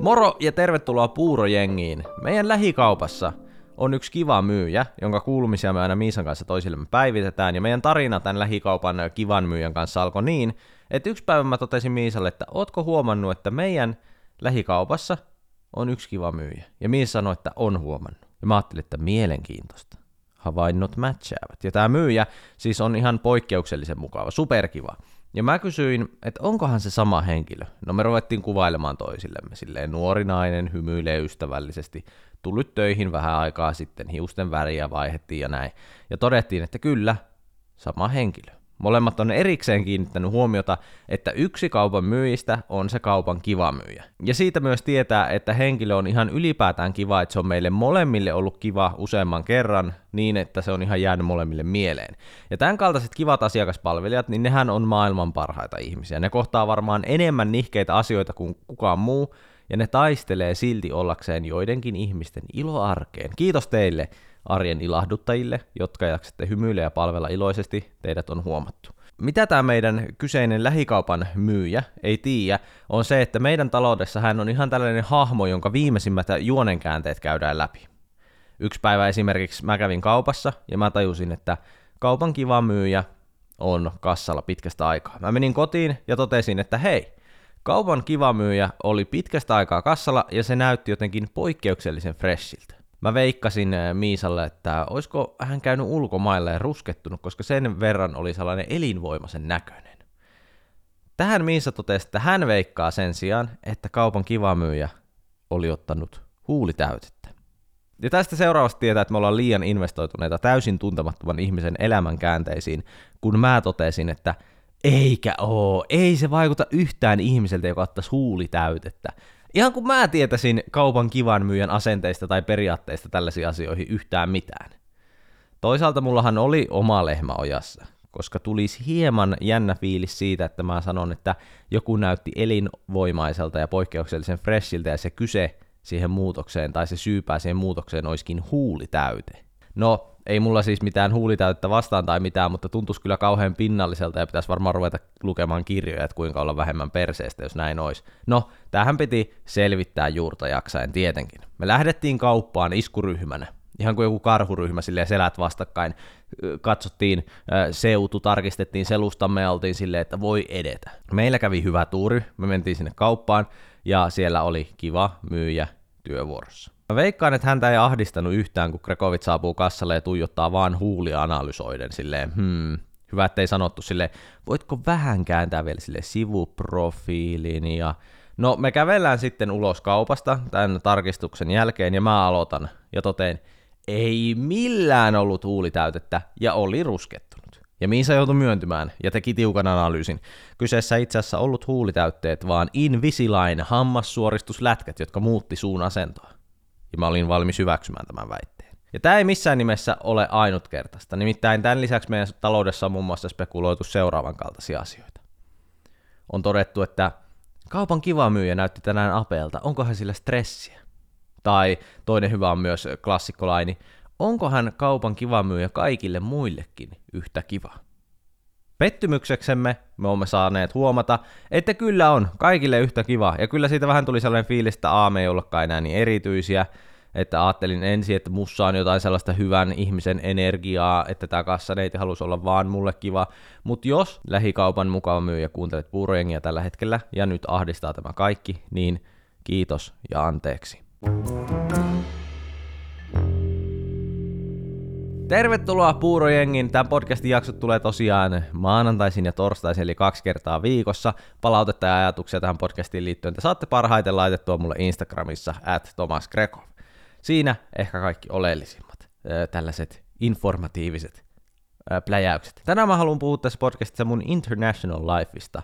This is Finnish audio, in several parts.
Moro ja tervetuloa Puurojengiin. Meidän lähikaupassa on yksi kiva myyjä, jonka kuulumisia me aina Miisan kanssa toisillemme päivitetään, ja meidän tarina tämän lähikaupan kivan myyjän kanssa alkoi niin, että yksi päivä mä totesin Miisalle, että ootko huomannut, että meidän lähikaupassa on yksi kiva myyjä. Ja Miisa sanoi, että on huomannut. Ja mä ajattelin, että mielenkiintoista. Havainnot matchaavat. Ja tämä myyjä siis on ihan poikkeuksellisen mukava, superkiva. Ja mä kysyin, että onkohan se sama henkilö. No me ruvettiin kuvailemaan toisillemme. Silleen nuori nainen hymyilee ystävällisesti. Tullut töihin vähän aikaa sitten, hiusten väriä vaihettiin ja näin. Ja todettiin, että kyllä, sama henkilö. Molemmat on erikseen kiinnittänyt huomiota, että yksi kaupan myyjistä on se kaupan kiva myyjä. Ja siitä myös tietää, että henkilö on ihan ylipäätään kiva, että se on meille molemmille ollut kiva useamman kerran, niin että se on ihan jäänyt molemmille mieleen. Ja tämän kaltaiset kivat asiakaspalvelijat, niin nehän on maailman parhaita ihmisiä. Ne kohtaa varmaan enemmän nihkeitä asioita kuin kukaan muu, ja ne taistelee silti ollakseen joidenkin ihmisten iloarkeen. Kiitos teille, arjen ilahduttajille, jotka jaksatte hymyillä ja palvella iloisesti, teidät on huomattu. Mitä tämä meidän kyseinen lähikaupan myyjä ei tiedä, on se, että meidän taloudessa hän on ihan tällainen hahmo, jonka viimeisimmät juonenkäänteet käydään läpi. Yksi päivä esimerkiksi mä kävin kaupassa ja mä tajusin, että kaupan kiva myyjä on kassalla pitkästä aikaa. Mä menin kotiin ja totesin, että hei, kaupan kiva myyjä oli pitkästä aikaa kassalla ja se näytti jotenkin poikkeuksellisen freshiltä. Mä veikkasin äh, Miisalle, että olisiko hän käynyt ulkomailla ja ruskettunut, koska sen verran oli sellainen elinvoimaisen näköinen. Tähän Miisa totesi, että hän veikkaa sen sijaan, että kaupan kiva myyjä oli ottanut huulitäytettä. Ja tästä seuraavasti tietää, että me ollaan liian investoituneita täysin tuntemattoman ihmisen elämän käänteisiin, kun mä totesin, että eikä oo, ei se vaikuta yhtään ihmiseltä, joka ottaisi huulitäytettä. Ihan kun mä tietäisin kaupan kivan myyjän asenteista tai periaatteista tällaisiin asioihin yhtään mitään. Toisaalta mullahan oli oma lehmä ojassa, koska tulisi hieman jännä fiilis siitä, että mä sanon, että joku näytti elinvoimaiselta ja poikkeuksellisen freshiltä ja se kyse siihen muutokseen tai se syypää siihen muutokseen olisikin huulitäyte. No, ei mulla siis mitään huulitäyttä vastaan tai mitään, mutta tuntuisi kyllä kauhean pinnalliselta ja pitäisi varmaan ruveta lukemaan kirjoja, että kuinka olla vähemmän perseestä, jos näin olisi. No, tähän piti selvittää juurta jaksain tietenkin. Me lähdettiin kauppaan iskuryhmänä, ihan kuin joku karhuryhmä silleen selät vastakkain, katsottiin seutu, tarkistettiin selustamme ja oltiin silleen, että voi edetä. Meillä kävi hyvä tuuri, me mentiin sinne kauppaan ja siellä oli kiva myyjä työvuorossa. Mä veikkaan, että häntä ei ahdistanut yhtään, kun Grekovit saapuu kassalle ja tuijottaa vaan huulia analysoiden silleen, hmm, hyvä, ettei sanottu sille, voitko vähän kääntää vielä sille sivuprofiilin ja No me kävellään sitten ulos kaupasta tämän tarkistuksen jälkeen ja mä aloitan ja toteen, ei millään ollut huulitäytettä ja oli ruskettunut. Ja Miisa joutui myöntymään ja teki tiukan analyysin. Kyseessä itse asiassa ollut huulitäytteet, vaan Invisalign hammassuoristuslätkät, jotka muutti suun asentoa ja mä olin valmis hyväksymään tämän väitteen. Ja tämä ei missään nimessä ole ainutkertaista, nimittäin tämän lisäksi meidän taloudessa on muun muassa spekuloitu seuraavan kaltaisia asioita. On todettu, että kaupan kiva myyjä näytti tänään apeelta, onkohan sillä stressiä? Tai toinen hyvä on myös klassikkolaini, onkohan kaupan kiva myyjä kaikille muillekin yhtä kiva? Pettymykseksemme me olemme saaneet huomata, että kyllä on kaikille yhtä kiva, ja kyllä siitä vähän tuli sellainen fiilis, että aame ei ollutkaan enää niin erityisiä, että ajattelin ensin, että mussa on jotain sellaista hyvän ihmisen energiaa, että tämä kassaneiti halusi olla vaan mulle kiva, mutta jos lähikaupan mukava myyjä kuuntelet puurojengia tällä hetkellä ja nyt ahdistaa tämä kaikki, niin kiitos ja anteeksi. Tervetuloa Puurojengin. Tämän podcastin jaksot tulee tosiaan maanantaisin ja torstaisin, eli kaksi kertaa viikossa. Palautetta ja ajatuksia tähän podcastiin liittyen te saatte parhaiten laitettua mulle Instagramissa at Thomas Grekov. Siinä ehkä kaikki oleellisimmat, tällaiset informatiiviset pläjäykset. Tänään mä haluan puhua tässä podcastissa mun International Lifeista.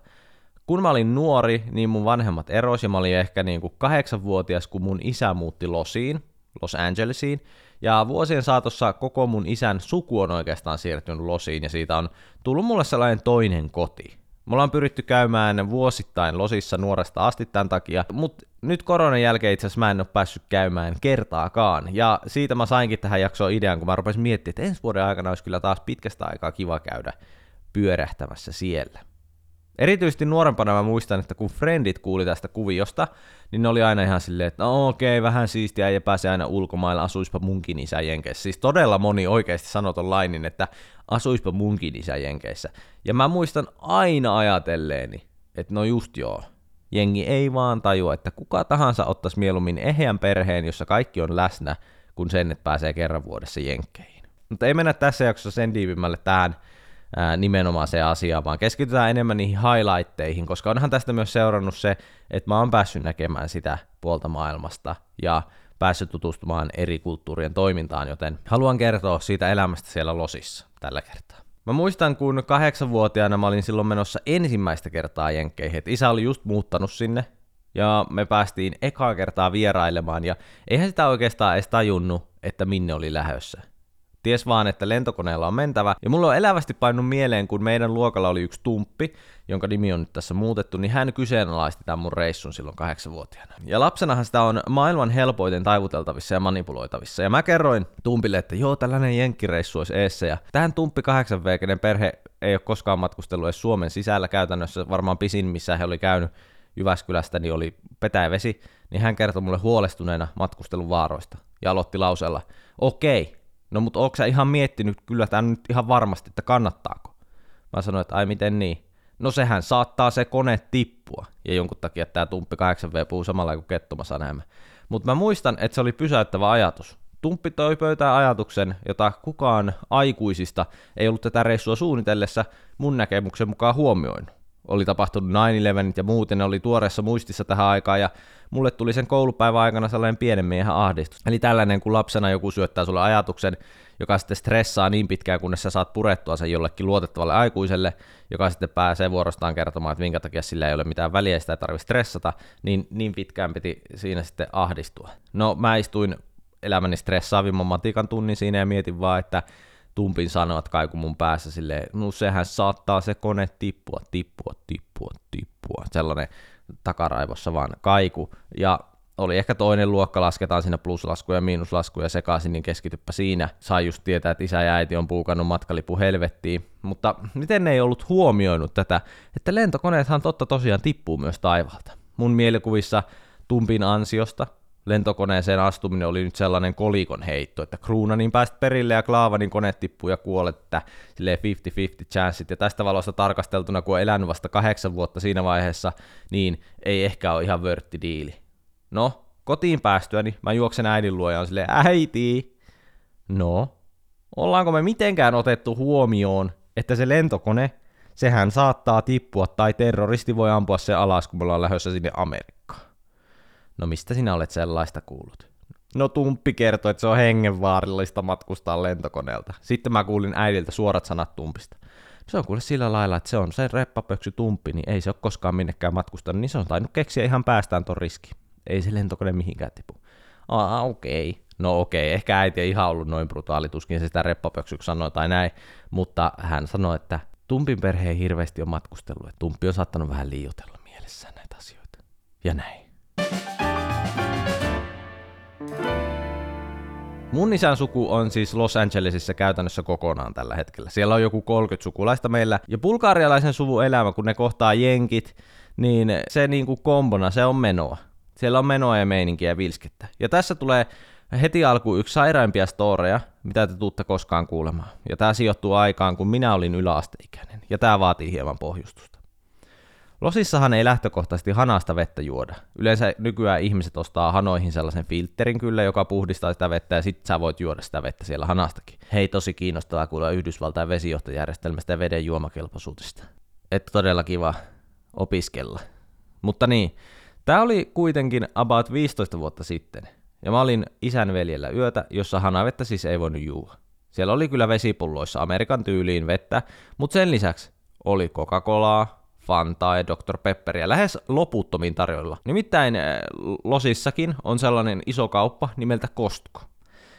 Kun mä olin nuori, niin mun vanhemmat erosi mä olin ehkä niin kuin kahdeksanvuotias, kun mun isä muutti Losiin, Los Angelesiin, ja vuosien saatossa koko mun isän suku on oikeastaan siirtynyt Losiin, ja siitä on tullut mulle sellainen toinen koti. Me ollaan pyritty käymään vuosittain losissa nuoresta asti tämän takia, mutta nyt koronan jälkeen itse asiassa mä en ole päässyt käymään kertaakaan. Ja siitä mä sainkin tähän jaksoon idean, kun mä rupesin miettimään, että ensi vuoden aikana olisi kyllä taas pitkästä aikaa kiva käydä pyörähtämässä siellä. Erityisesti nuorempana mä muistan, että kun frendit kuuli tästä kuviosta, niin ne oli aina ihan silleen, että no okei, okay, vähän siistiä ja pääsee aina ulkomailla, asuispa munkin isä Jenkeissä. Siis todella moni oikeasti sanoton lainin, että asuispa munkin isä Jenkeissä. Ja mä muistan aina ajatelleeni, että no just joo, jengi ei vaan tajua, että kuka tahansa ottaisi mieluummin eheän perheen, jossa kaikki on läsnä, kuin sen, että pääsee kerran vuodessa jenkkeihin. Mutta ei mennä tässä jaksossa sen diivimmälle tähän nimenomaan se asia, vaan keskitytään enemmän niihin highlightteihin, koska onhan tästä myös seurannut se, että mä oon päässyt näkemään sitä puolta maailmasta ja päässyt tutustumaan eri kulttuurien toimintaan, joten haluan kertoa siitä elämästä siellä Losissa tällä kertaa. Mä muistan, kun kahdeksanvuotiaana mä olin silloin menossa ensimmäistä kertaa Jenkkeihin, että isä oli just muuttanut sinne, ja me päästiin ekaa kertaa vierailemaan, ja eihän sitä oikeastaan edes tajunnut, että minne oli lähössä. Ties vaan, että lentokoneella on mentävä. Ja mulla on elävästi painunut mieleen, kun meidän luokalla oli yksi tumppi, jonka nimi on nyt tässä muutettu, niin hän kyseenalaisti tämän mun reissun silloin kahdeksanvuotiaana. Ja lapsenahan sitä on maailman helpoiten taivuteltavissa ja manipuloitavissa. Ja mä kerroin Tumpille, että joo, tällainen jenkkireissu olisi eessä. Ja tähän Tumppi 8 v perhe ei ole koskaan matkustellut edes Suomen sisällä käytännössä. Varmaan pisin, missä he oli käynyt Jyväskylästä, niin oli Petäjävesi. Niin hän kertoi mulle huolestuneena matkustelun vaaroista. Ja aloitti lauseella, okei, no mutta onko sä ihan miettinyt kyllä tämän nyt ihan varmasti, että kannattaako? Mä sanoin, että ai miten niin? No sehän saattaa se kone tippua. Ja jonkun takia tämä tumppi 8V puu samalla kuin kettumassa enemmän. Mutta mä muistan, että se oli pysäyttävä ajatus. Tumppi toi pöytään ajatuksen, jota kukaan aikuisista ei ollut tätä reissua suunnitellessa mun näkemyksen mukaan huomioinut oli tapahtunut 9-11 ja muuten ne oli tuoreessa muistissa tähän aikaan, ja mulle tuli sen koulupäivän aikana sellainen pienen miehen ahdistus. Eli tällainen, kun lapsena joku syöttää sulle ajatuksen, joka sitten stressaa niin pitkään, kunnes sä saat purettua sen jollekin luotettavalle aikuiselle, joka sitten pääsee vuorostaan kertomaan, että minkä takia sillä ei ole mitään väliä, sitä ei tarvitse stressata, niin niin pitkään piti siinä sitten ahdistua. No mä istuin elämäni stressaavimman matikan tunnin siinä ja mietin vaan, että tumpin sanat kaiku mun päässä silleen, no sehän saattaa se kone tippua, tippua, tippua, tippua. Sellainen takaraivossa vaan kaiku. Ja oli ehkä toinen luokka, lasketaan siinä pluslaskuja ja miinuslaskuja sekaisin, niin keskityppä siinä. Sai just tietää, että isä ja äiti on puukannut matkalipu helvettiin. Mutta miten ne ei ollut huomioinut tätä, että lentokoneethan totta tosiaan tippuu myös taivaalta. Mun mielikuvissa Tumpin ansiosta lentokoneeseen astuminen oli nyt sellainen kolikon heitto, että kruuna niin pääst perille ja klaava niin kone tippuu ja kuolet, että silleen 50-50 chanssit. Ja tästä valosta tarkasteltuna, kun on elänyt vasta kahdeksan vuotta siinä vaiheessa, niin ei ehkä ole ihan vörtti diili. No, kotiin päästyäni mä juoksen äidin luo ja on silleen, äiti, no, ollaanko me mitenkään otettu huomioon, että se lentokone, sehän saattaa tippua tai terroristi voi ampua se alas, kun me ollaan lähdössä sinne Amerikkaan. No mistä sinä olet sellaista kuullut? No Tumppi kertoi, että se on hengenvaarallista matkustaa lentokoneelta. Sitten mä kuulin äidiltä suorat sanat Tumpista. Se on kuule sillä lailla, että se on se reppapöksy Tumppi, niin ei se ole koskaan minnekään matkustanut, niin se on tainnut keksiä ihan päästään ton riski. Ei se lentokone mihinkään tipu. Aa, okei. Okay. No okei, okay. ehkä äiti ei ihan ollut noin brutaali, tuskin se sitä reppapöksyksi sanoi tai näin, mutta hän sanoi, että Tumpin perhe ei hirveästi ole matkustellut, että Tumppi on saattanut vähän liioitella mielessään näitä asioita. Ja näin. Mun isän suku on siis Los Angelesissa käytännössä kokonaan tällä hetkellä. Siellä on joku 30 sukulaista meillä. Ja bulgarialaisen suvun elämä, kun ne kohtaa jenkit, niin se niinku kombona, se on menoa. Siellä on menoa ja meininkiä ja vilskettä. Ja tässä tulee heti alkuun yksi sairaimpia storeja, mitä te tuutte koskaan kuulemaan. Ja tämä sijoittuu aikaan, kun minä olin yläasteikäinen. Ja tämä vaatii hieman pohjustusta. Losissahan ei lähtökohtaisesti hanasta vettä juoda. Yleensä nykyään ihmiset ostaa hanoihin sellaisen filterin kyllä, joka puhdistaa sitä vettä ja sitten sä voit juoda sitä vettä siellä hanastakin. Hei, tosi kiinnostavaa kuulla Yhdysvaltain vesijohtojärjestelmästä ja veden juomakelpoisuudesta. Että todella kiva opiskella. Mutta niin, tämä oli kuitenkin about 15 vuotta sitten. Ja mä olin isän veljellä yötä, jossa hanavettä siis ei voinut juua. Siellä oli kyllä vesipulloissa Amerikan tyyliin vettä, mutta sen lisäksi oli Coca-Colaa, Fantaa ja Dr. Pepperia lähes loputtomiin tarjoilla. Nimittäin eh, Losissakin on sellainen iso kauppa nimeltä Kostko.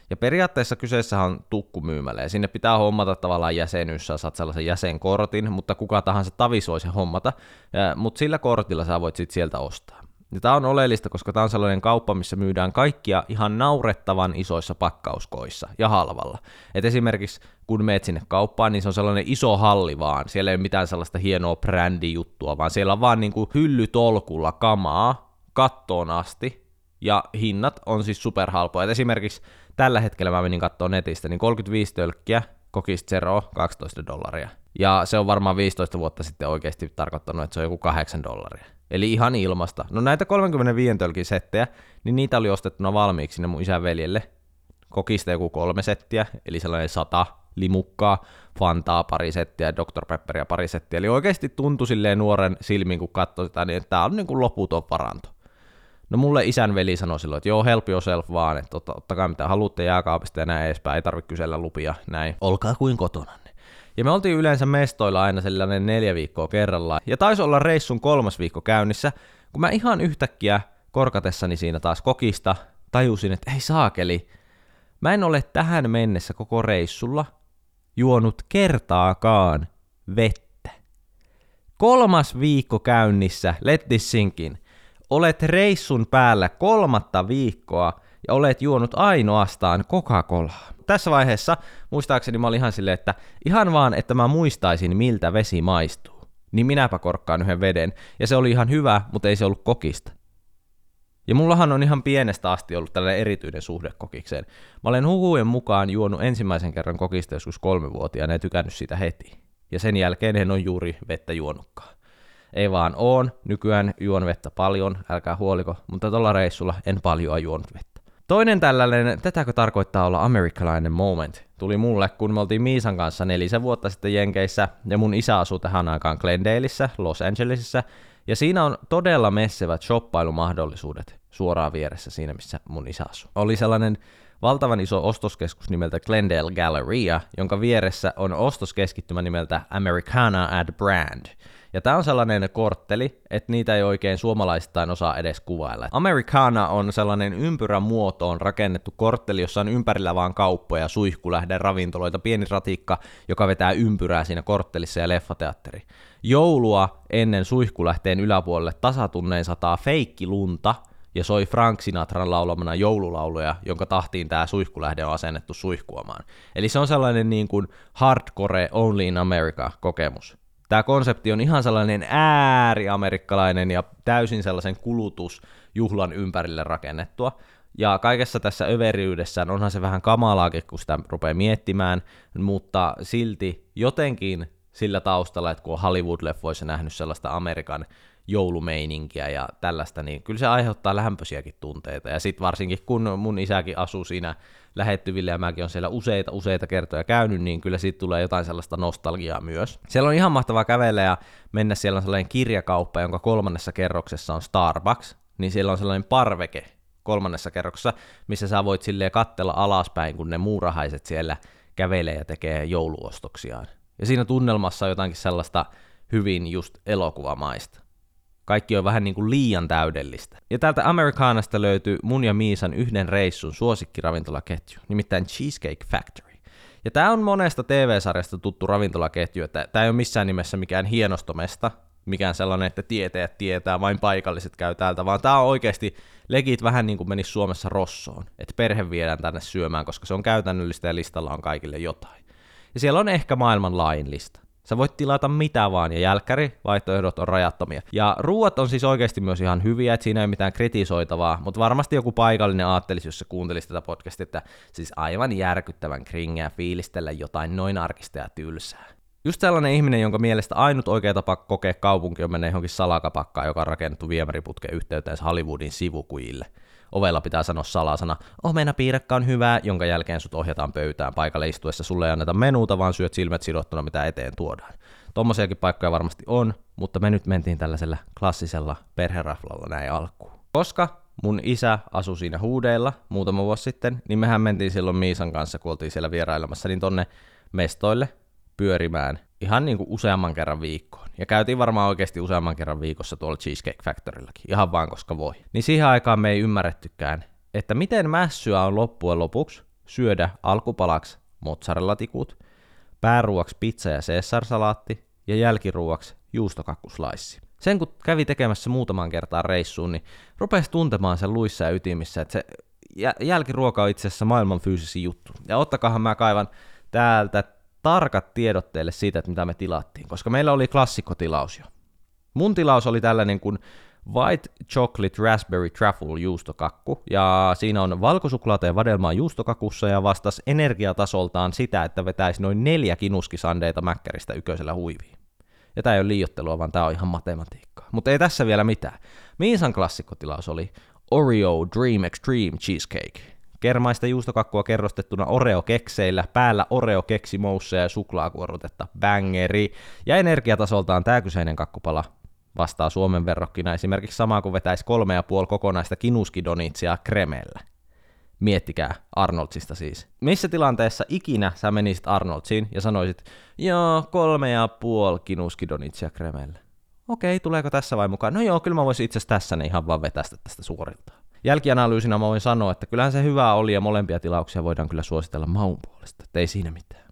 Ja periaatteessa kyseessä on tukkumyymälä, ja sinne pitää hommata tavallaan jäsenyys, sä saat sellaisen jäsenkortin, mutta kuka tahansa tavis voi sen hommata, mutta sillä kortilla sä voit sitten sieltä ostaa. Ja tämä on oleellista, koska tämä on sellainen kauppa, missä myydään kaikkia ihan naurettavan isoissa pakkauskoissa ja halvalla. Et esimerkiksi kun meet sinne kauppaan, niin se on sellainen iso halli vaan. Siellä ei ole mitään sellaista hienoa brändijuttua, vaan siellä on vaan niinku hyllytolkulla kamaa kattoon asti. Ja hinnat on siis superhalpoja. Et esimerkiksi tällä hetkellä mä menin katsoa netistä, niin 35 tölkkiä, kokis Zero 12 dollaria. Ja se on varmaan 15 vuotta sitten oikeasti tarkoittanut, että se on joku 8 dollaria. Eli ihan ilmasta. No näitä 35 tölkin settejä, niin niitä oli ostettuna valmiiksi sinne mun isän veljelle. Kokista joku kolme settiä, eli sellainen sata limukkaa, Fantaa pari settiä, Dr. Pepperia pari settiä. Eli oikeasti tuntui silleen nuoren silmin, kun katsoi sitä, niin että tämä on niin kuin loputon varanto. No mulle isän veli sanoi silloin, että joo, help yourself vaan, että ottakaa mitä haluatte jääkaapista ja näin edespäin, ei tarvitse kysellä lupia, näin. Olkaa kuin kotona. Ja me oltiin yleensä mestoilla aina sellainen neljä viikkoa kerrallaan. Ja taisi olla reissun kolmas viikko käynnissä, kun mä ihan yhtäkkiä korkatessani siinä taas kokista tajusin, että ei saakeli, mä en ole tähän mennessä koko reissulla juonut kertaakaan vettä. Kolmas viikko käynnissä, let this. Olet reissun päällä kolmatta viikkoa ja olet juonut ainoastaan Coca-Colaa tässä vaiheessa muistaakseni mä olin ihan silleen, että ihan vaan, että mä muistaisin, miltä vesi maistuu. Niin minäpä korkkaan yhden veden. Ja se oli ihan hyvä, mutta ei se ollut kokista. Ja mullahan on ihan pienestä asti ollut tällainen erityinen suhde kokikseen. Mä olen huhujen mukaan juonut ensimmäisen kerran kokista joskus kolmevuotiaana ja tykännyt siitä heti. Ja sen jälkeen en ole juuri vettä juonutkaan. Ei vaan oon, nykyään juon vettä paljon, älkää huoliko, mutta tuolla reissulla en paljon juonut vettä. Toinen tällainen, tätäkö tarkoittaa olla amerikkalainen moment, tuli mulle, kun me oltiin Miisan kanssa nelisen vuotta sitten Jenkeissä, ja mun isä asuu tähän aikaan Glendaleissa, Los Angelesissa, ja siinä on todella messevät shoppailumahdollisuudet suoraan vieressä siinä, missä mun isä asuu. Oli sellainen valtavan iso ostoskeskus nimeltä Glendale Galleria, jonka vieressä on ostoskeskittymä nimeltä Americana ad Brand – ja tämä on sellainen kortteli, että niitä ei oikein suomalaisittain osaa edes kuvailla. Americana on sellainen ympyrän muotoon rakennettu kortteli, jossa on ympärillä vaan kauppoja, suihkulähde, ravintoloita, pieni ratikka, joka vetää ympyrää siinä korttelissa ja leffateatteri. Joulua ennen suihkulähteen yläpuolelle tasatunneen sataa feikkilunta, ja soi Frank Sinatran laulamana joululauluja, jonka tahtiin tämä suihkulähde on asennettu suihkuamaan. Eli se on sellainen niin kuin hardcore only in America kokemus. Tämä konsepti on ihan sellainen ääriamerikkalainen ja täysin sellaisen kulutusjuhlan ympärille rakennettua. Ja kaikessa tässä överiydessään onhan se vähän kamalaakin, kun sitä rupeaa miettimään, mutta silti jotenkin sillä taustalla, että kun on Hollywood-leffoissa nähnyt sellaista Amerikan joulumeininkiä ja tällaista, niin kyllä se aiheuttaa lämpöisiäkin tunteita. Ja sitten varsinkin kun mun isäkin asuu siinä lähettyville ja mäkin on siellä useita useita kertoja käynyt, niin kyllä siitä tulee jotain sellaista nostalgiaa myös. Siellä on ihan mahtavaa kävellä ja mennä, siellä on sellainen kirjakauppa, jonka kolmannessa kerroksessa on Starbucks, niin siellä on sellainen parveke kolmannessa kerroksessa, missä sä voit silleen kattella alaspäin, kun ne muurahaiset siellä kävelee ja tekee jouluostoksiaan. Ja siinä tunnelmassa on jotakin sellaista hyvin just elokuvamaista. Kaikki on vähän niin kuin liian täydellistä. Ja täältä Americanasta löytyy mun ja Miisan yhden reissun suosikkiravintolaketju, nimittäin Cheesecake Factory. Ja tämä on monesta TV-sarjasta tuttu ravintolaketju, että tämä ei ole missään nimessä mikään hienostomesta, mikään sellainen, että tietäjät tietää, vain paikalliset käy täältä, vaan tämä on oikeasti legit vähän niin kuin menisi Suomessa Rossoon, että perhe viedään tänne syömään, koska se on käytännöllistä ja listalla on kaikille jotain. Ja siellä on ehkä maailman lain lista. Sä voit tilata mitä vaan, ja jälkkäri vaihtoehdot on rajattomia. Ja ruuat on siis oikeasti myös ihan hyviä, että siinä ei ole mitään kritisoitavaa, mutta varmasti joku paikallinen aattelisi, jos sä kuuntelisi tätä podcastia, että siis aivan järkyttävän kringeä fiilistellä jotain noin arkista ja tylsää. Just sellainen ihminen, jonka mielestä ainut oikea tapa kokea kaupunki on mennä johonkin salakapakkaan, joka on rakennettu viemäriputken yhteyteen Hollywoodin sivukujille – Ovella pitää sanoa salasana, piirakka on hyvää, jonka jälkeen sut ohjataan pöytään paikalle istuessa. Sulle ei anneta menuuta, vaan syöt silmät sidottuna, mitä eteen tuodaan. Tommosiakin paikkoja varmasti on, mutta me nyt mentiin tällaisella klassisella perheraflalla näin alkuun. Koska mun isä asui siinä huudeilla muutama vuosi sitten, niin mehän mentiin silloin Miisan kanssa, kun oltiin siellä vierailemassa, niin tonne mestoille pyörimään ihan niin kuin useamman kerran viikkoon. Ja käytiin varmaan oikeasti useamman kerran viikossa tuolla Cheesecake Factoryllakin, ihan vaan koska voi. Niin siihen aikaan me ei ymmärrettykään, että miten mässyä on loppujen lopuksi syödä alkupalaksi mozzarella-tikut, pizza ja salaatti ja jälkiruuaksi juustokakkuslaissi. Sen kun kävi tekemässä muutaman kertaan reissuun, niin rupesi tuntemaan sen luissa ja ytimissä, että se jälkiruoka on itse asiassa maailman fyysisin juttu. Ja ottakahan mä kaivan täältä tarkat tiedot teille siitä, että mitä me tilattiin, koska meillä oli klassikkotilaus jo. Mun tilaus oli tällainen kuin White Chocolate Raspberry Truffle juustokakku, ja siinä on valkosuklaata ja vadelmaa juustokakussa, ja vastas energiatasoltaan sitä, että vetäisi noin neljä kinuskisandeita mäkkäristä yköisellä huiviin. Ja tämä ei ole liiottelua, vaan tämä on ihan matematiikkaa. Mutta ei tässä vielä mitään. Miisan klassikkotilaus oli Oreo Dream Extreme Cheesecake. Kermaista juustokakkua kerrostettuna Oreo-kekseillä, päällä Oreo-keksimousse ja suklaakuorrutetta, bangeri. Ja energiatasoltaan tämä kyseinen kakkupala vastaa Suomen verrokkina esimerkiksi samaa kuin vetäisi kolme ja puoli kokonaista kinuskidonitsia kremellä. Miettikää Arnoldsista siis. Missä tilanteessa ikinä sä menisit Arnoldsiin ja sanoisit, joo, kolme ja puoli kinuskidonitsia kremellä. Okei, tuleeko tässä vai mukaan? No joo, kyllä mä voisin itse asiassa tässä niin ihan vaan vetästä tästä suoriltaan. Jälkianalyysinä mä voin sanoa, että kyllähän se hyvää oli ja molempia tilauksia voidaan kyllä suositella maun puolesta, ei siinä mitään.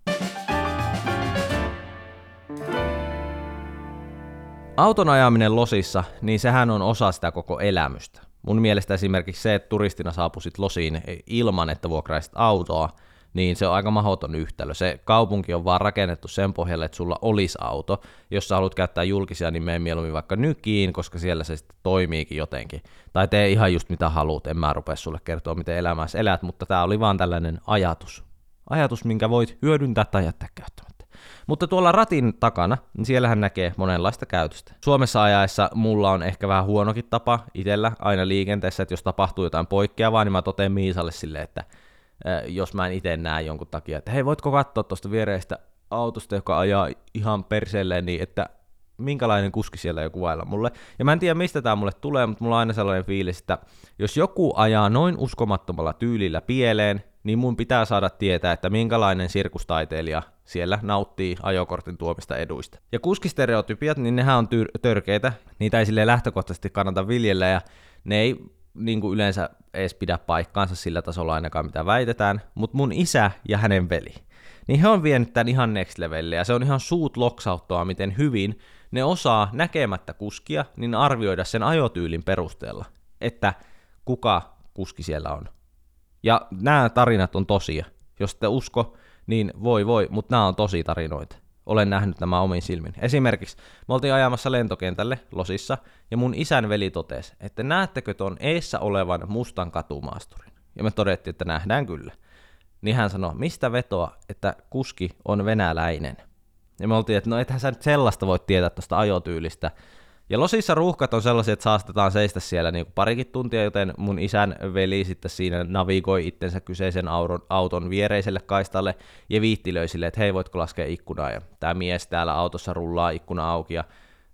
Auton ajaminen losissa, niin sehän on osa sitä koko elämystä. Mun mielestä esimerkiksi se, että turistina saapuisit losiin ilman, että vuokraisit autoa, niin se on aika mahdoton yhtälö. Se kaupunki on vaan rakennettu sen pohjalle, että sulla olisi auto. Jos sä haluat käyttää julkisia, niin mene mieluummin vaikka nykiin, koska siellä se sitten toimiikin jotenkin. Tai tee ihan just mitä haluat, en mä rupea sulle kertoa, miten elämässä elät, mutta tämä oli vaan tällainen ajatus. Ajatus, minkä voit hyödyntää tai jättää käyttämättä. Mutta tuolla ratin takana, niin siellähän näkee monenlaista käytöstä. Suomessa ajaessa mulla on ehkä vähän huonokin tapa itsellä aina liikenteessä, että jos tapahtuu jotain poikkeavaa, niin mä toteen Miisalle silleen, että jos mä en itse näe jonkun takia, että hei, voitko katsoa tuosta viereistä autosta, joka ajaa ihan perseelleen, niin että minkälainen kuski siellä joku vailla mulle. Ja mä en tiedä, mistä tämä mulle tulee, mutta mulla on aina sellainen fiilis, että jos joku ajaa noin uskomattomalla tyylillä pieleen, niin mun pitää saada tietää, että minkälainen sirkustaiteilija siellä nauttii ajokortin tuomista eduista. Ja kuskistereotypiat, niin nehän on tyr- törkeitä, niitä ei sille lähtökohtaisesti kannata viljellä, ja ne ei niin kuin yleensä edes pidä paikkaansa sillä tasolla ainakaan, mitä väitetään, mutta mun isä ja hänen veli, niin he on vienyt tämän ihan next levelle, ja se on ihan suut loksauttoa, miten hyvin ne osaa näkemättä kuskia, niin arvioida sen ajotyylin perusteella, että kuka kuski siellä on. Ja nämä tarinat on tosia. Jos te usko, niin voi voi, mutta nämä on tosi tarinoita. Olen nähnyt nämä omin silmin. Esimerkiksi me oltiin ajamassa lentokentälle Losissa, ja mun isän veli totesi, että näettekö tuon eessä olevan mustan katumaasturin? Ja me todettiin, että nähdään kyllä. Niin hän sanoi, mistä vetoa, että kuski on venäläinen. Ja me oltiin, että no ethän sä nyt sellaista voi tietää tuosta ajotyylistä, ja Losissa ruuhkat on sellaisia, että saastetaan seistä siellä niin parikin tuntia, joten mun isän veli sitten siinä navigoi itsensä kyseisen auton, viereiselle kaistalle ja viittilöi sille, että hei, voitko laskea ikkunaa? Ja tämä mies täällä autossa rullaa ikkuna auki ja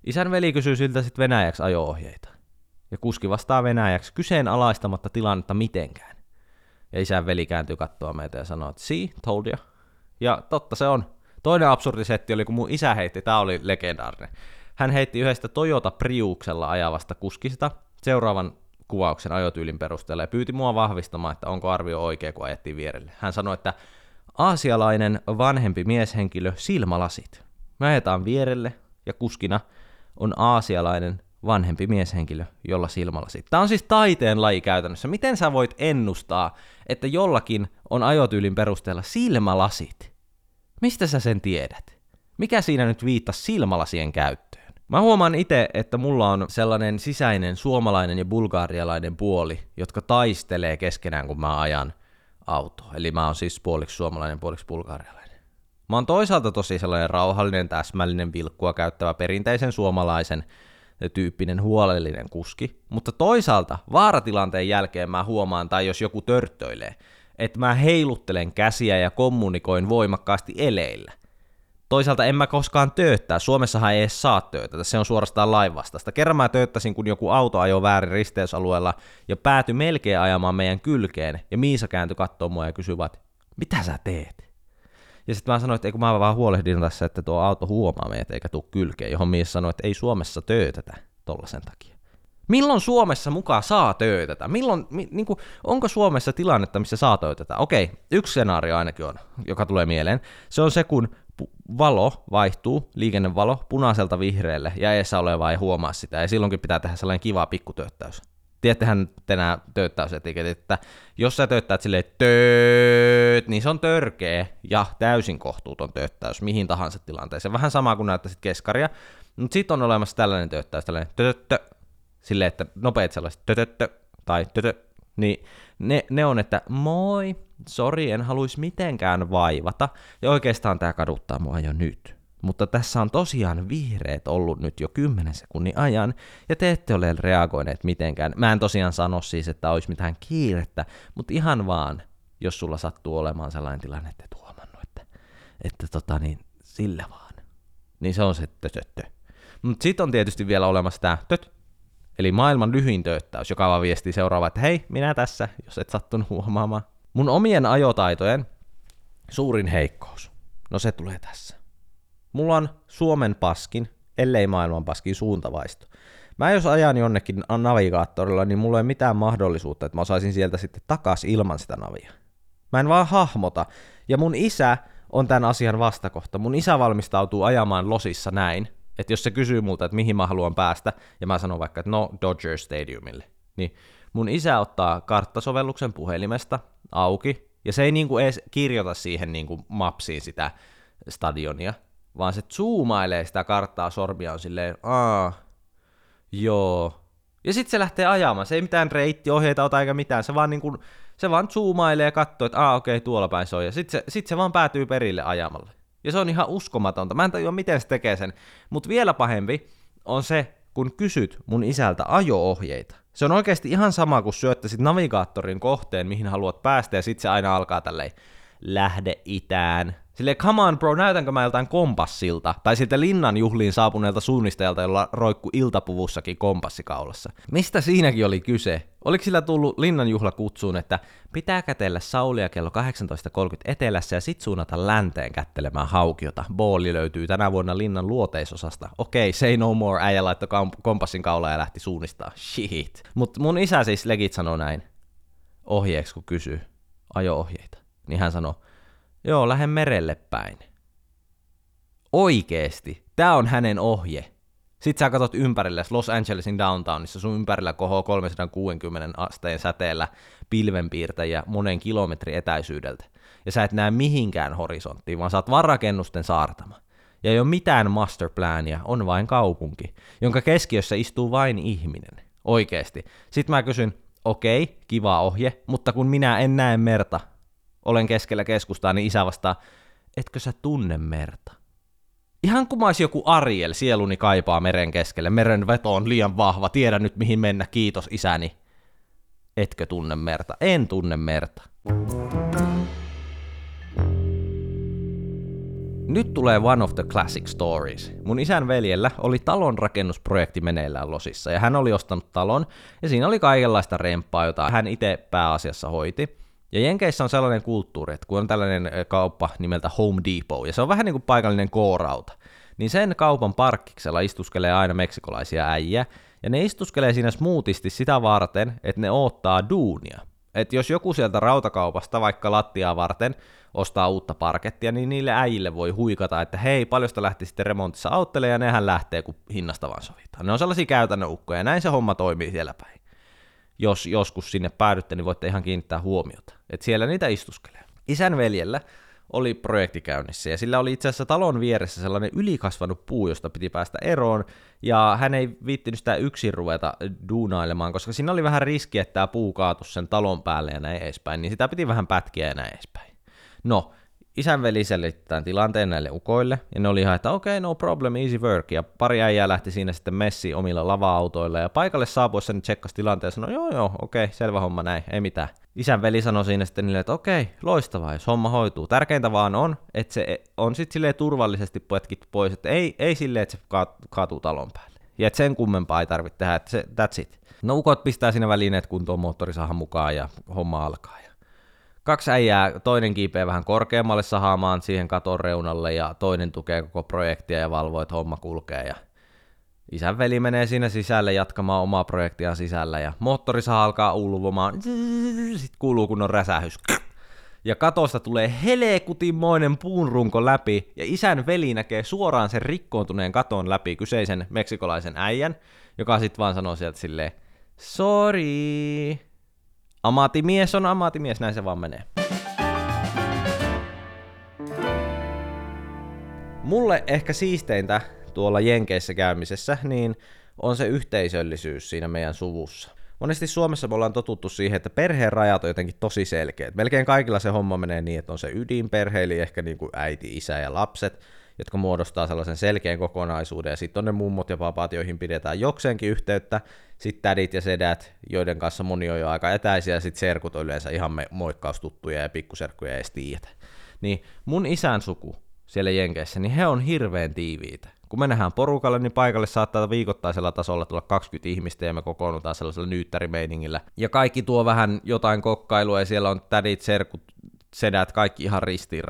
isän veli kysyy siltä sitten venäjäksi ajo-ohjeita. Ja kuski vastaa venäjäksi kyseenalaistamatta tilannetta mitenkään. Ja isän veli kääntyy katsoa meitä ja sanoo, että see, told you. Ja totta se on. Toinen absurdisetti oli, kun mun isä heitti, tämä oli legendaarinen. Hän heitti yhdestä Toyota Priuksella ajavasta kuskista seuraavan kuvauksen ajotyylin perusteella ja pyyti mua vahvistamaan, että onko arvio oikea, kun ajettiin vierelle. Hän sanoi, että aasialainen vanhempi mieshenkilö silmälasit. Me ajetaan vierelle ja kuskina on aasialainen vanhempi mieshenkilö, jolla silmälasit. Tämä on siis taiteen laji käytännössä. Miten sä voit ennustaa, että jollakin on ajotyylin perusteella silmälasit? Mistä sä sen tiedät? Mikä siinä nyt viittasi silmälasien käyttöön? Mä huomaan itse, että mulla on sellainen sisäinen suomalainen ja bulgaarialainen puoli, jotka taistelee keskenään, kun mä ajan autoa. Eli mä oon siis puoliksi suomalainen, puoliksi bulgaarialainen. Mä oon toisaalta tosi sellainen rauhallinen, täsmällinen, vilkkua käyttävä, perinteisen suomalaisen tyyppinen huolellinen kuski, mutta toisaalta vaaratilanteen jälkeen mä huomaan, tai jos joku törttöilee, että mä heiluttelen käsiä ja kommunikoin voimakkaasti eleillä – Toisaalta en mä koskaan tööttää. Suomessahan ei edes saa töötä, se on suorastaan lainvastaista. Kerran mä tööttäsin, kun joku auto ajoi väärin risteysalueella ja päätyi melkein ajamaan meidän kylkeen. Ja Miisa kääntyi katsomaan mua ja kysyi vaan, mitä sä teet? Ja sitten mä sanoin, että kun mä vaan huolehdin tässä, että tuo auto huomaa meitä eikä tuu kylkeen, johon Miisa sanoi, että ei Suomessa töötetä tollasen takia. Milloin Suomessa mukaan saa töötätä? Milloin, mi, niin kuin, onko Suomessa tilannetta, missä saa töötätä? Okei, yksi skenaario ainakin on, joka tulee mieleen. Se on se, kun valo vaihtuu, liikennevalo, punaiselta vihreälle, ja eessä oleva ei huomaa sitä, ja silloinkin pitää tehdä sellainen kiva pikkutööttäys. Tiedättehän tänään tööttäysetiketit, että jos sä tööttäät silleen tööt, niin se on törkeä ja täysin kohtuuton tööttäys mihin tahansa tilanteeseen. Vähän sama kuin näyttäisit keskaria, mutta sitten on olemassa tällainen tööttäys, tällainen tötöttö, silleen, että nopeat sellaiset tötöttö tai tötö, niin ne, ne on, että moi, sori, en haluaisi mitenkään vaivata, ja oikeastaan tämä kaduttaa mua jo nyt. Mutta tässä on tosiaan vihreät ollut nyt jo 10 sekunnin ajan, ja te ette ole reagoineet mitenkään. Mä en tosiaan sano siis, että olisi mitään kiirettä, mutta ihan vaan, jos sulla sattuu olemaan sellainen tilanne, että et huomannut, että, että tota niin, sillä vaan. Niin se on se tötöttö. Mutta sitten on tietysti vielä olemassa tämä töt, eli maailman lyhyin tööttäys, joka vaan viestii seuraava, että hei, minä tässä, jos et sattunut huomaamaan. Mun omien ajotaitojen suurin heikkous, no se tulee tässä. Mulla on Suomen paskin, ellei maailman paskin suuntavaisto. Mä jos ajan jonnekin navigaattorilla, niin mulla ei mitään mahdollisuutta, että mä osaisin sieltä sitten takas ilman sitä navia. Mä en vaan hahmota. Ja mun isä on tämän asian vastakohta. Mun isä valmistautuu ajamaan losissa näin, että jos se kysyy multa, että mihin mä haluan päästä, ja mä sanon vaikka, että no Dodger Stadiumille, niin mun isä ottaa karttasovelluksen puhelimesta auki, ja se ei niinku edes kirjoita siihen niinku mapsiin sitä stadionia, vaan se zoomailee sitä karttaa sormia on silleen, aa, joo. Ja sitten se lähtee ajamaan, se ei mitään reittiohjeita ota eikä mitään, se vaan, niinku, se vaan zoomailee ja katsoo, että aa okei, okay, tuolla päin se on, ja sitten se, sit se vaan päätyy perille ajamalle. Ja se on ihan uskomatonta, mä en tajua miten se tekee sen, mutta vielä pahempi on se, kun kysyt mun isältä ajo-ohjeita. Se on oikeasti ihan sama, kun syöttäisit navigaattorin kohteen, mihin haluat päästä, ja sitten se aina alkaa tälleen, lähde itään, Sille come on bro, näytänkö mä joltain kompassilta? Tai siltä linnan juhliin saapuneelta suunnistajalta, jolla roikku iltapuvussakin kompassikaulassa. Mistä siinäkin oli kyse? Oliko sillä tullut linnan juhla kutsuun, että pitää kätellä Saulia kello 18.30 etelässä ja sit suunnata länteen kättelemään haukiota. Booli löytyy tänä vuonna linnan luoteisosasta. Okei, okay, say no more, äijä laittoi kompassin kaulaa ja lähti suunnistaa. Shit. Mut mun isä siis legit sanoi näin ohjeeksi, kun kysyy ajo-ohjeita. Niin hän sanoi, Joo, lähden merelle päin. Oikeesti. Tää on hänen ohje. Sitten sä katsot ympärille Los Angelesin downtownissa, sun ympärillä kohoo 360 asteen säteellä pilvenpiirtäjiä monen kilometrin etäisyydeltä. Ja sä et näe mihinkään horisonttiin, vaan sä oot varakennusten saartama. Ja ei ole mitään masterplania, on vain kaupunki, jonka keskiössä istuu vain ihminen. Oikeesti. Sitten mä kysyn, okei, okay, kiva ohje, mutta kun minä en näe merta, olen keskellä keskustaa, niin isä vastaa, etkö sä tunne merta? Ihan kuin mä joku Ariel, sieluni kaipaa meren keskelle, meren veto on liian vahva, tiedän nyt mihin mennä, kiitos isäni. Etkö tunne merta? En tunne merta. Nyt tulee one of the classic stories. Mun isän veljellä oli talon rakennusprojekti meneillään Losissa, ja hän oli ostanut talon, ja siinä oli kaikenlaista remppaa, jota hän itse pääasiassa hoiti. Ja Jenkeissä on sellainen kulttuuri, että kun on tällainen kauppa nimeltä Home Depot, ja se on vähän niin kuin paikallinen koorauta, niin sen kaupan parkkiksella istuskelee aina meksikolaisia äijä, ja ne istuskelee siinä smoothisti sitä varten, että ne odottaa duunia. Että jos joku sieltä rautakaupasta vaikka lattiaa varten ostaa uutta parkettia, niin niille äijille voi huikata, että hei, paljon sitä lähti sitten remontissa auttelee, ja nehän lähtee, kun hinnasta vaan sovitaan. Ne on sellaisia käytännön ukkoja, ja näin se homma toimii siellä päin jos joskus sinne päädytte, niin voitte ihan kiinnittää huomiota. Että siellä niitä istuskelee. Isän veljellä oli projekti käynnissä, ja sillä oli itse asiassa talon vieressä sellainen ylikasvanut puu, josta piti päästä eroon, ja hän ei viittinyt sitä yksin ruveta duunailemaan, koska siinä oli vähän riski, että tämä puu kaatuisi sen talon päälle ja näin edespäin, niin sitä piti vähän pätkiä ja näin edespäin. No, isän veli selittää tilanteen näille ukoille, ja ne oli ihan, että okei, okay, no problem, easy work, ja pari äijää lähti siinä sitten messi omilla lava-autoilla, ja paikalle saapuessa ne tsekkasi tilanteen ja sanoi, joo joo, okei, okay, selvä homma näin, ei mitään. Isän veli sanoi siinä sitten niille, että okei, okay, loistavaa, jos homma hoituu. Tärkeintä vaan on, että se on sitten silleen turvallisesti potkit pois, että ei, ei silleen, että se kaatuu talon päälle. Ja että sen kummempaa ei tarvitse tehdä, että se, that's it. No ukot pistää siinä välineet kuntoon moottorisahan mukaan ja homma alkaa kaksi äijää, toinen kiipeä vähän korkeammalle sahaamaan siihen katon reunalle ja toinen tukee koko projektia ja valvoo, että homma kulkee. Ja Isän veli menee siinä sisälle jatkamaan omaa projektia sisällä ja moottori saa alkaa ulvomaan. Sitten kuuluu kunnon räsähys. Ja katosta tulee helekutimoinen puunrunko läpi ja isän veli näkee suoraan sen rikkoontuneen katon läpi kyseisen meksikolaisen äijän, joka sitten vaan sanoo sieltä silleen, sorry. Amatimies on amatimies, näin se vaan menee. Mulle ehkä siisteintä tuolla Jenkeissä käymisessä, niin on se yhteisöllisyys siinä meidän suvussa. Monesti Suomessa me ollaan totuttu siihen, että perheen rajat on jotenkin tosi selkeät. Melkein kaikilla se homma menee niin, että on se ydinperhe, eli ehkä niin kuin äiti, isä ja lapset, jotka muodostaa sellaisen selkeän kokonaisuuden, ja sitten on ne mummot ja papat, joihin pidetään jokseenkin yhteyttä, sitten tädit ja sedät, joiden kanssa moni on jo aika etäisiä, ja sitten serkut on yleensä ihan me moikkaustuttuja ja pikkuserkkuja ei tiedä. Niin mun isän suku siellä Jenkeissä, niin he on hirveän tiiviitä kun me nähdään porukalle, niin paikalle saattaa viikoittaisella tasolla tulla 20 ihmistä ja me kokoonnutaan sellaisella nyyttärimeiningillä. Ja kaikki tuo vähän jotain kokkailua ja siellä on tädit, serkut, sedät, kaikki ihan ristiin.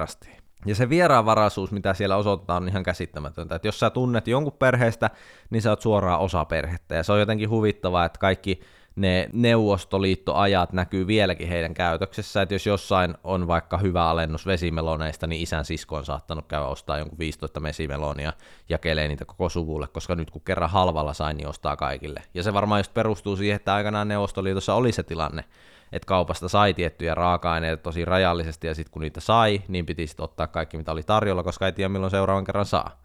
Ja se vieraanvaraisuus, mitä siellä osoitetaan, on ihan käsittämätöntä. Että jos sä tunnet jonkun perheestä, niin sä oot suoraan osa perhettä. Ja se on jotenkin huvittavaa, että kaikki ne neuvostoliittoajat näkyy vieläkin heidän käytöksessä, että jos jossain on vaikka hyvä alennus vesimeloneista, niin isän sisko on saattanut käydä ostaa jonkun 15 mesimelonia ja kelee niitä koko suvulle, koska nyt kun kerran halvalla sai, niin ostaa kaikille. Ja se varmaan just perustuu siihen, että aikanaan Neuvostoliitossa oli se tilanne, että kaupasta sai tiettyjä raaka-aineita tosi rajallisesti, ja sitten kun niitä sai, niin piti sitten ottaa kaikki, mitä oli tarjolla, koska ei tiedä milloin seuraavan kerran saa.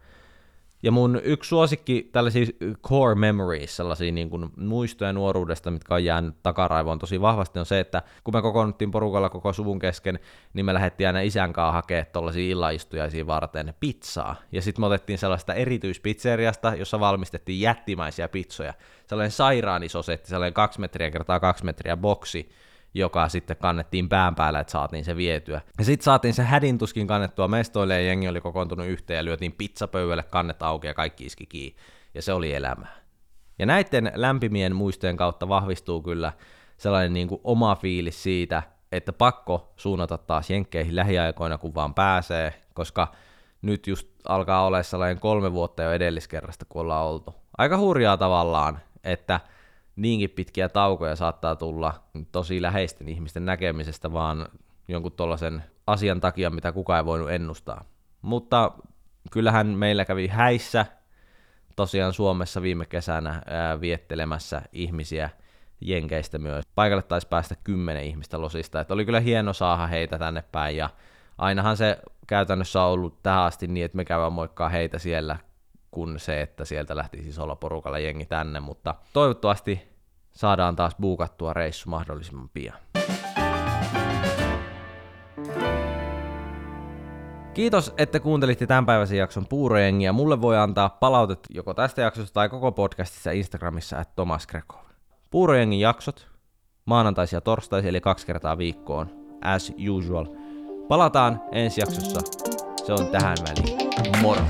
Ja mun yksi suosikki tällaisia core memories, sellaisia niin kuin muistoja nuoruudesta, mitkä on jäänyt takaraivoon tosi vahvasti, on se, että kun me kokoonnuttiin porukalla koko suvun kesken, niin me lähdettiin aina isän kanssa hakemaan tuollaisia illaistujaisia varten pizzaa. Ja sitten me otettiin sellaista erityispizzeriasta, jossa valmistettiin jättimäisiä pizzoja. Sellainen sairaan iso setti, sellainen 2 metriä kertaa 2 metriä boksi, joka sitten kannettiin pään päällä, että saatiin se vietyä. Ja sitten saatiin se hädintuskin kannettua mestoille, ja jengi oli kokoontunut yhteen, ja lyötiin pizzapöydälle kannet auki, ja kaikki iski kiinni. Ja se oli elämää. Ja näiden lämpimien muistojen kautta vahvistuu kyllä sellainen niin kuin oma fiilis siitä, että pakko suunnata taas jenkkeihin lähiaikoina, kun vaan pääsee, koska nyt just alkaa olla sellainen kolme vuotta jo edelliskerrasta, kun ollaan oltu. Aika hurjaa tavallaan, että niinkin pitkiä taukoja saattaa tulla tosi läheisten ihmisten näkemisestä, vaan jonkun tuollaisen asian takia, mitä kukaan ei voinut ennustaa. Mutta kyllähän meillä kävi häissä tosiaan Suomessa viime kesänä ää, viettelemässä ihmisiä Jenkeistä myös. Paikalle taisi päästä kymmenen ihmistä losista, että oli kyllä hieno saada heitä tänne päin ja ainahan se käytännössä on ollut tähän asti niin, että me käydään moikkaa heitä siellä kuin se, että sieltä lähti siis olla porukalla jengi tänne, mutta toivottavasti saadaan taas buukattua reissu mahdollisimman pian. Kiitos, että kuuntelitte tämänpäiväisen jakson puurojengiä. Mulle voi antaa palautet joko tästä jaksosta tai koko podcastissa Instagramissa at Tomas Grekov. Puurojengin jaksot maanantaisia ja torstaisia eli kaksi kertaa viikkoon, as usual. Palataan ensi jaksossa. Se on tähän väliin. Moro!